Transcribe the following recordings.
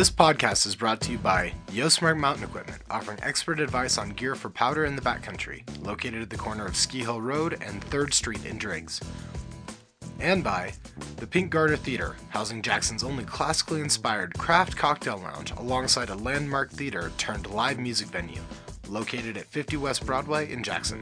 This podcast is brought to you by Yostmark Mountain Equipment, offering expert advice on gear for powder in the backcountry, located at the corner of Ski Hill Road and 3rd Street in Driggs. And by the Pink Garter Theater, housing Jackson's only classically inspired craft cocktail lounge alongside a landmark theater turned live music venue, located at 50 West Broadway in Jackson.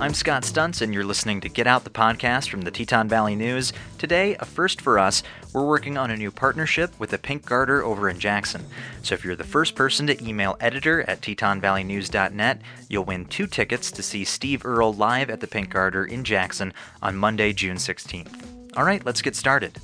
I'm Scott Stuntz, and you're listening to Get Out the podcast from the Teton Valley News. Today, a first for us, we're working on a new partnership with the Pink Garter over in Jackson. So if you're the first person to email editor at tetonvalleynews.net, you'll win two tickets to see Steve Earle live at the Pink Garter in Jackson on Monday, June 16th. All right, let's get started.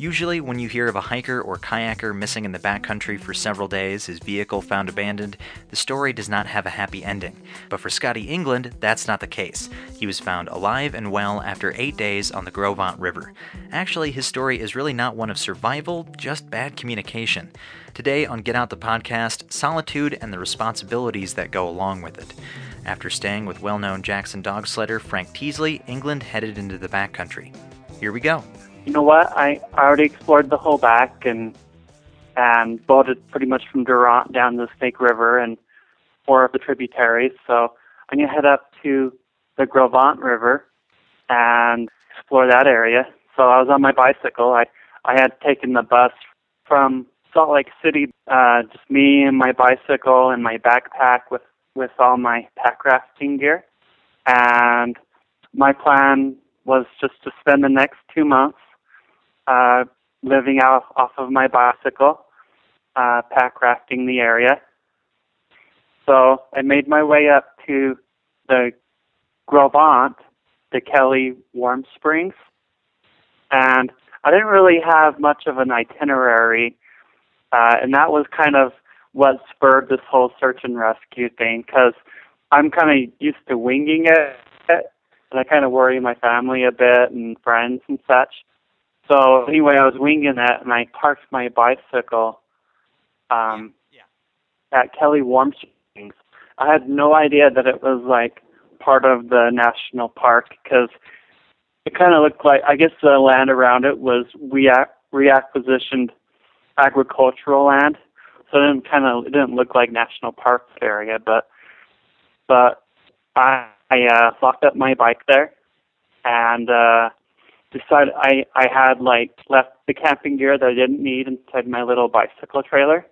Usually, when you hear of a hiker or kayaker missing in the backcountry for several days, his vehicle found abandoned, the story does not have a happy ending. But for Scotty England, that's not the case. He was found alive and well after eight days on the Gros Ventre River. Actually, his story is really not one of survival, just bad communication. Today on Get Out the Podcast, solitude and the responsibilities that go along with it. After staying with well known Jackson dog sledder Frank Teasley, England headed into the backcountry. Here we go you know what? I, I already explored the whole back and and boated pretty much from Durant down the Snake River and four of the tributaries. So I'm gonna head up to the Gros Ventre River and explore that area. So I was on my bicycle. I I had taken the bus from Salt Lake City, uh, just me and my bicycle and my backpack with with all my pack rafting gear. And my plan was just to spend the next two months uh, living out off of my bicycle, uh, pack rafting the area. So I made my way up to the Gros Ventre, the Kelly Warm Springs, and I didn't really have much of an itinerary, uh, and that was kind of what spurred this whole search and rescue thing because I'm kind of used to winging it, and I kind of worry my family a bit and friends and such. So anyway, I was winging that, and I parked my bicycle um, yeah. at Kelly Warm Springs. I had no idea that it was like part of the national park because it kind of looked like I guess the land around it was reac- reacquisitioned agricultural land, so it didn't kind of it didn't look like national park area, but but I I uh, locked up my bike there, and uh, decided I I had like left the camping gear that I didn't need inside my little bicycle trailer,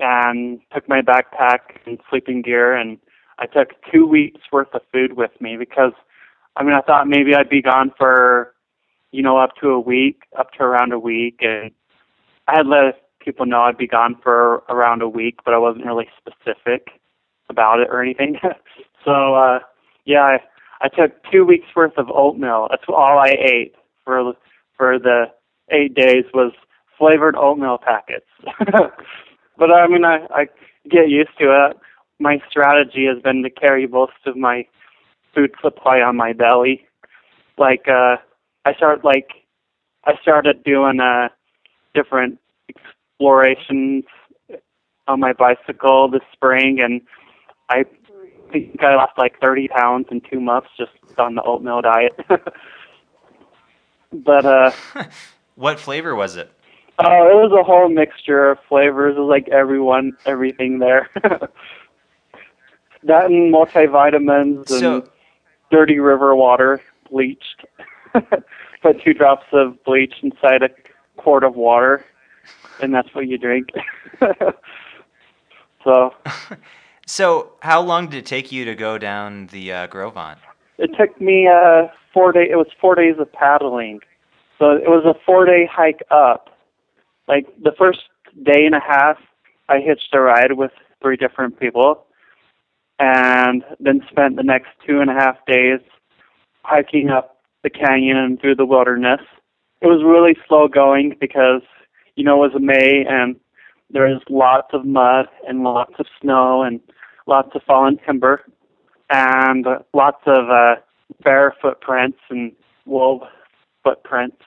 and took my backpack and sleeping gear, and I took two weeks worth of food with me because, I mean, I thought maybe I'd be gone for, you know, up to a week, up to around a week, and I had let people know I'd be gone for around a week, but I wasn't really specific about it or anything. so uh yeah, I I took two weeks worth of oatmeal. That's all I ate for for the eight days was flavored oatmeal packets. but I mean, I, I get used to it. My strategy has been to carry most of my food supply on my belly. Like uh, I start like I started doing uh, different explorations on my bicycle this spring, and I think I lost like 30 pounds in two months just on the oatmeal diet. but uh, what flavor was it? Oh, uh, it was a whole mixture of flavors. It was like everyone, everything there. that and multivitamins and so, dirty river water, bleached. Put two drops of bleach inside a quart of water, and that's what you drink. so so, how long did it take you to go down the uh, Gros Ventre? It took me uh, four days. It was four days of paddling, so it was a four-day hike up. Like the first day and a half, I hitched a ride with three different people, and then spent the next two and a half days hiking up the canyon and through the wilderness. It was really slow going because you know it was May and there was lots of mud and lots of snow and lots of fallen timber, and lots of uh, bear footprints and wolf footprints.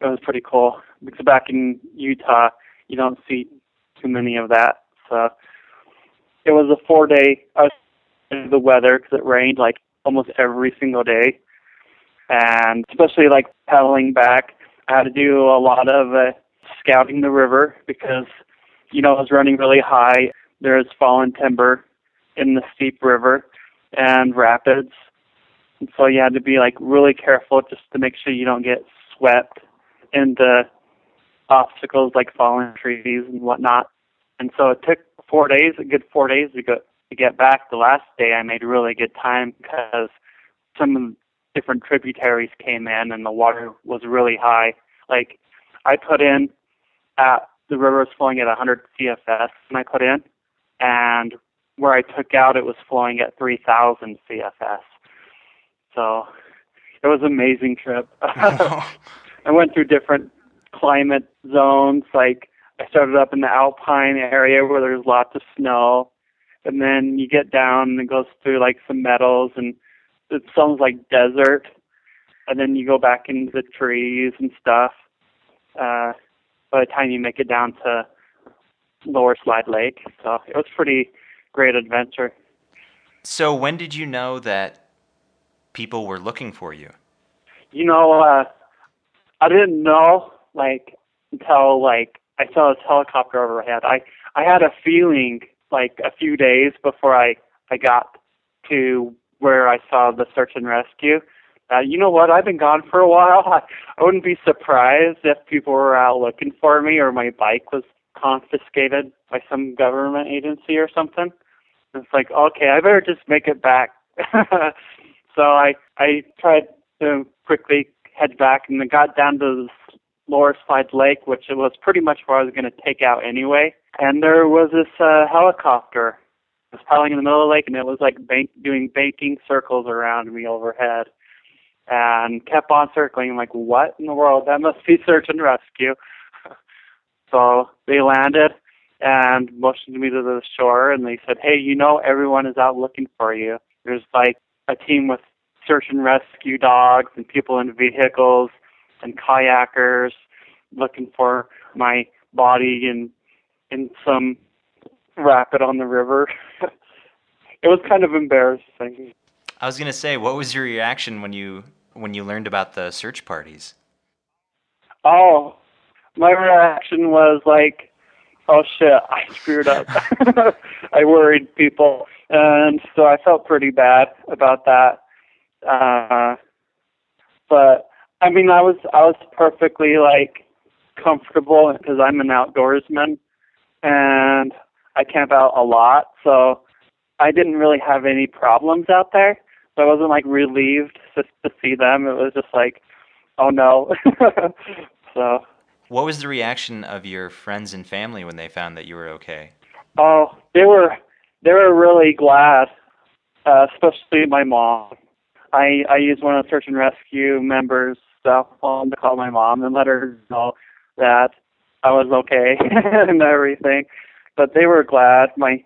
It was pretty cool because back in Utah, you don't see too many of that. So it was a four day. Was in the weather because it rained like almost every single day, and especially like paddling back. I had to do a lot of uh, scouting the river because, you know, it was running really high. There's fallen timber in the steep river and rapids. And so you had to be like really careful just to make sure you don't get swept into obstacles like fallen trees and whatnot. And so it took four days, a good four days to go to get back. The last day I made really good time because some different tributaries came in and the water was really high. Like I put in at the river was flowing at 100 CFS and I put in, and where I took out it was flowing at 3,000 CFS. So it was an amazing trip. I went through different climate zones. Like I started up in the alpine area where there's lots of snow, and then you get down and it goes through like some meadows and it sounds like desert, and then you go back into the trees and stuff. Uh, by the time you make it down to Lower Slide Lake, so it was pretty great adventure. So when did you know that people were looking for you? You know, uh, I didn't know like until like I saw this helicopter overhead. I I had a feeling like a few days before I I got to where I saw the search and rescue. Uh, you know what? I've been gone for a while. I, I wouldn't be surprised if people were out looking for me or my bike was confiscated by some government agency or something. And It's like, okay, I better just make it back. so I I tried to quickly head back and I got down to the Lower Slide Lake, which was pretty much where I was going to take out anyway. And there was this uh, helicopter it was piling in the middle of the lake, and it was like bank, doing banking circles around me overhead, and kept on circling. I'm like, what in the world? That must be search and rescue. So they landed and motioned me to the shore, and they said, hey, you know, everyone is out looking for you. There's like a team with search and rescue dogs and people in vehicles and kayakers looking for my body in in some rapid on the river. it was kind of embarrassing. I was gonna say, what was your reaction when you when you learned about the search parties? Oh, my reaction was like, "Oh shit, I screwed up." I worried people, and so I felt pretty bad about that. Uh, but I mean, I was I was perfectly like comfortable because I'm an outdoorsman, and I camp out a lot, so I didn't really have any problems out there. So I wasn't like relieved just to see them. It was just like, oh no. so. What was the reaction of your friends and family when they found that you were okay? Oh, they were they were really glad, uh, especially my mom. I I used one of the search and rescue members' cell phone to call my mom and let her know that I was okay and everything but they were glad. My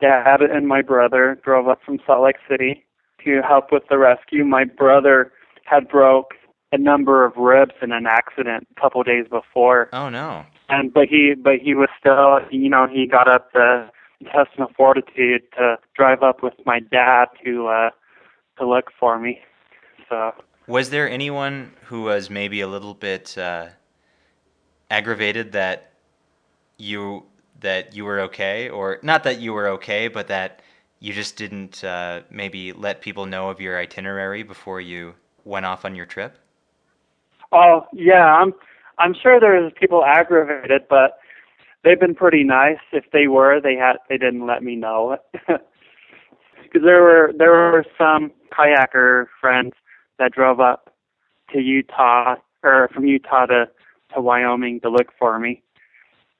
dad and my brother drove up from Salt Lake City to help with the rescue. My brother had broke a number of ribs in an accident a couple days before. Oh no. And but he but he was still you know, he got up the intestinal fortitude to drive up with my dad to uh to look for me. So was there anyone who was maybe a little bit uh aggravated that you that you were okay, or not that you were okay, but that you just didn't uh, maybe let people know of your itinerary before you went off on your trip? Oh yeah, I'm I'm sure there's people aggravated, but they've been pretty nice. If they were, they had they didn't let me know because there were there were some kayaker friends that drove up to Utah or from Utah to to Wyoming to look for me,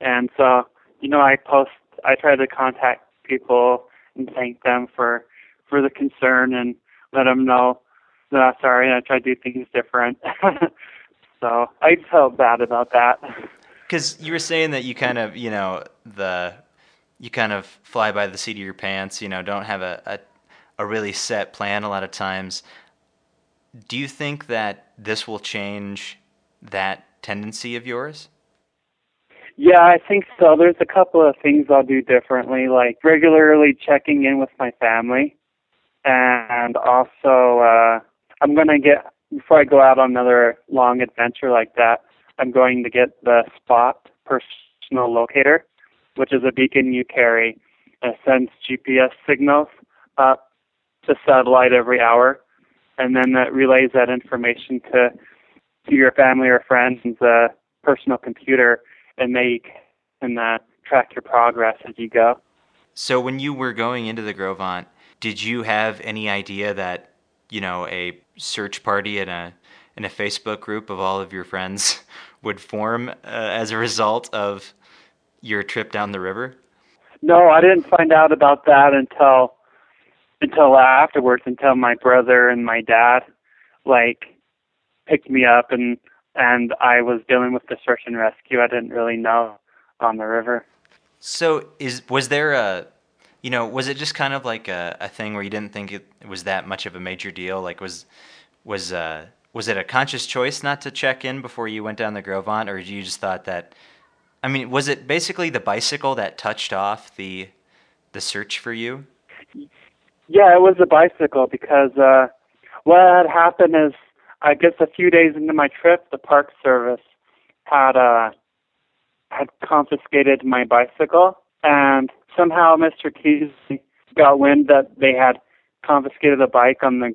and so you know, I post, I try to contact people and thank them for for the concern and let them know that I'm sorry and I try to do things different. so I felt bad about that. Because you were saying that you kind of, you know, the you kind of fly by the seat of your pants. You know, don't have a, a a really set plan a lot of times. Do you think that this will change that tendency of yours? Yeah, I think so. There's a couple of things I'll do differently, like regularly checking in with my family, and also uh, I'm gonna get before I go out on another long adventure like that. I'm going to get the Spot personal locator, which is a beacon you carry and sends GPS signals up to satellite every hour, and then that relays that information to to your family or friends' uh, personal computer, and they can uh, track your progress as you go. So when you were going into the Gros Ventre, did you have any idea that you know a search party in a in a Facebook group of all of your friends would form uh, as a result of your trip down the river? No, I didn't find out about that until until afterwards, until my brother and my dad like picked me up and and I was dealing with the search and rescue. I didn't really know on the river. So is was there a you know, was it just kind of like a, a thing where you didn't think it was that much of a major deal? Like was was uh was it a conscious choice not to check in before you went down the Gros Ventre, or did you just thought that I mean, was it basically the bicycle that touched off the the search for you? Yeah, it was the bicycle because uh what had happened is I guess a few days into my trip the park service had uh had confiscated my bicycle and somehow Mr. Keys got wind that they had confiscated a bike on the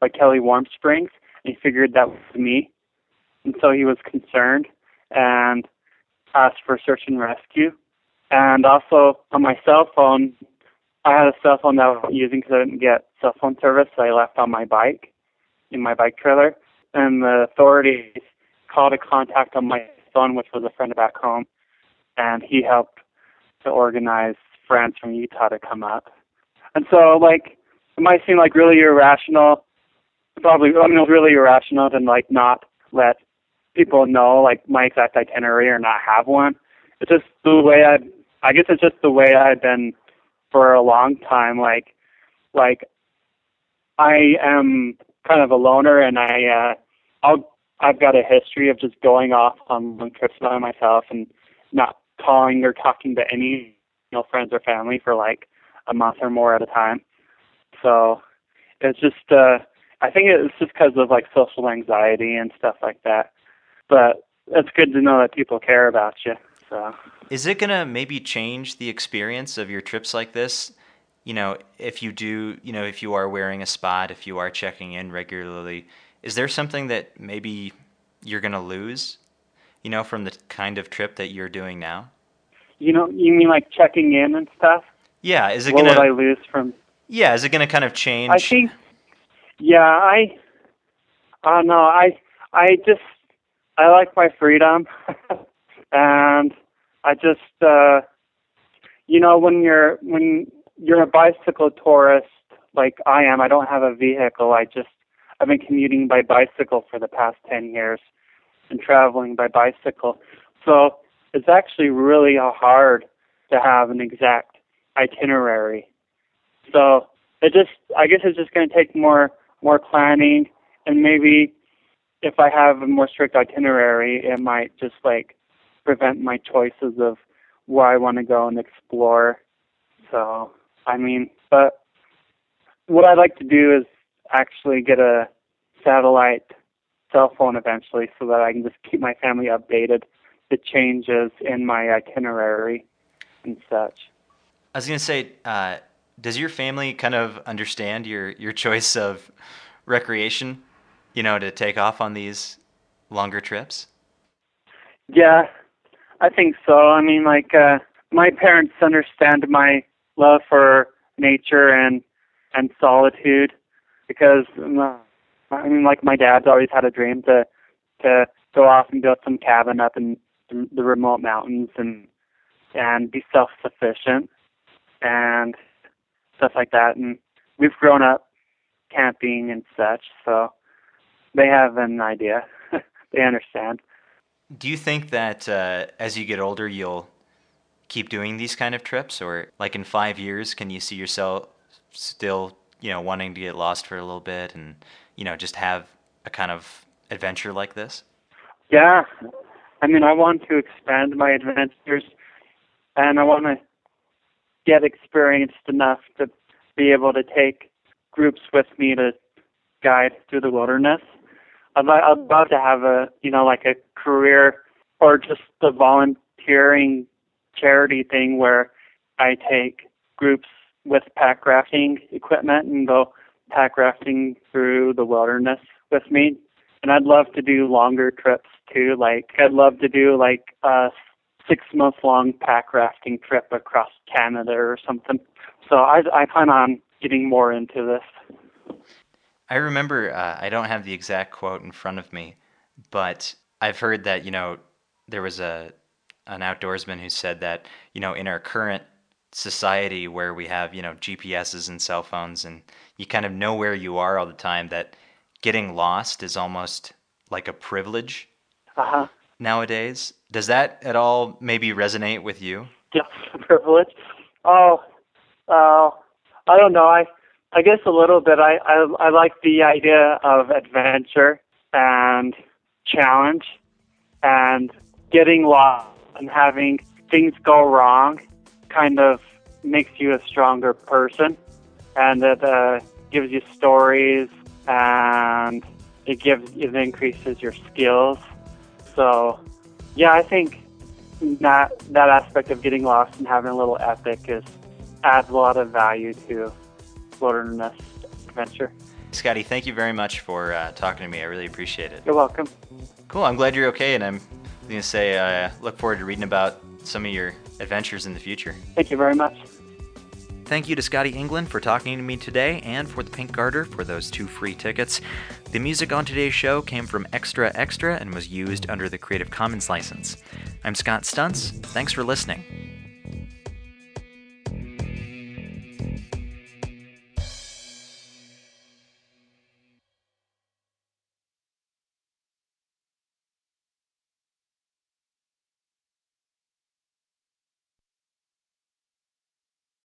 like Kelly Warm Springs and he figured that was me. And so he was concerned and asked for search and rescue. And also on my cell phone, I had a cell phone that I was using because I didn't get cell phone service, so I left on my bike, in my bike trailer. And the authorities called a contact on my phone, which was a friend back home, and he helped to organize friends from Utah to come up. And so, like, it might seem like really irrational. Probably, I mean, really irrational to like not let people know like my exact itinerary or not have one. It's just the way I. I guess it's just the way I've been for a long time. Like, like I am kind of a loner, and I, uh, I'll, I've got a history of just going off on trips by myself and not calling or talking to any you know friends or family for like a month or more at a time. So it's just, uh, I think it's just because of like social anxiety and stuff like that. But it's good to know that people care about you. So. Is it gonna maybe change the experience of your trips like this? You know, if you do, you know, if you are wearing a spot, if you are checking in regularly, is there something that maybe you're gonna lose? You know, from the kind of trip that you're doing now. You know, you mean like checking in and stuff? Yeah. Is it what gonna? would I lose from? Yeah. Is it gonna kind of change? I think. Yeah, I. I don't know. I I just I like my freedom, and I just uh, you know when you're when you're a bicycle tourist like I am, I don't have a vehicle. I just I've been commuting by bicycle for the past ten years and traveling by bicycle. So it's actually really hard to have an exact itinerary. So it just I guess it's just going to take more more planning and maybe if I have a more strict itinerary, it might just like prevent my choices of where I want to go and explore. So, I mean, but what I'd like to do is actually get a satellite cell phone eventually so that I can just keep my family updated the changes in my itinerary and such. I was gonna say, uh, does your family kind of understand your your choice of recreation? You know, to take off on these longer trips. Yeah, I think so. I mean, like uh, my parents understand my love for nature and and solitude because uh, I mean, like my dad's always had a dream to to go off and build some cabin up in the remote mountains and and be self sufficient and stuff like that. And we've grown up camping and such, so they have an idea. they understand. Do you think that uh, as you get older, you'll keep doing these kind of trips, or like in five years, can you see yourself still, you know, wanting to get lost for a little bit and you know just have a kind of adventure like this? Yeah, I mean, I want to expand my adventures, and I want to get experienced enough to be able to take groups with me to guide through the wilderness. I'd, li- I'd love to have a, you know, like a career or just the volunteering charity thing where I take groups with pack rafting equipment and go pack rafting through the wilderness with me. And I'd love to do longer trips too. Like I'd love to do like a six month long pack rafting trip across Canada or something. So I I plan on getting more into this. I remember, uh, I don't have the exact quote in front of me, but I've heard that, you know, there was a an outdoorsman who said that, you know, in our current society where we have, you know, GPSs and cell phones and you kind of know where you are all the time, that getting lost is almost like a privilege Uh huh. nowadays. Does that at all maybe resonate with you? Yes, privilege. Oh, uh, I don't know. I I guess a little bit. I, I I like the idea of adventure and challenge and getting lost and having things go wrong kind of makes you a stronger person and it uh, gives you stories and it gives it increases your skills. So yeah, I think that that aspect of getting lost and having a little epic is adds a lot of value to wilderness adventure. Scotty, thank you very much for uh, talking to me. I really appreciate it. You're welcome. Cool. I'm glad you're okay, and I'm going to say I uh, look forward to reading about some of your adventures in the future. Thank you very much. Thank you to Scotty England for talking to me today and for the Pink Garter for those two free tickets. The music on today's show came from Extra Extra and was used under the Creative Commons license. I'm Scott Stuntz. Thanks for listening.